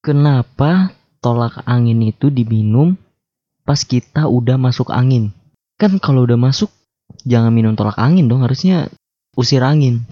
Kenapa tolak angin itu diminum pas kita udah masuk angin? Kan kalau udah masuk jangan minum tolak angin dong, harusnya usir angin.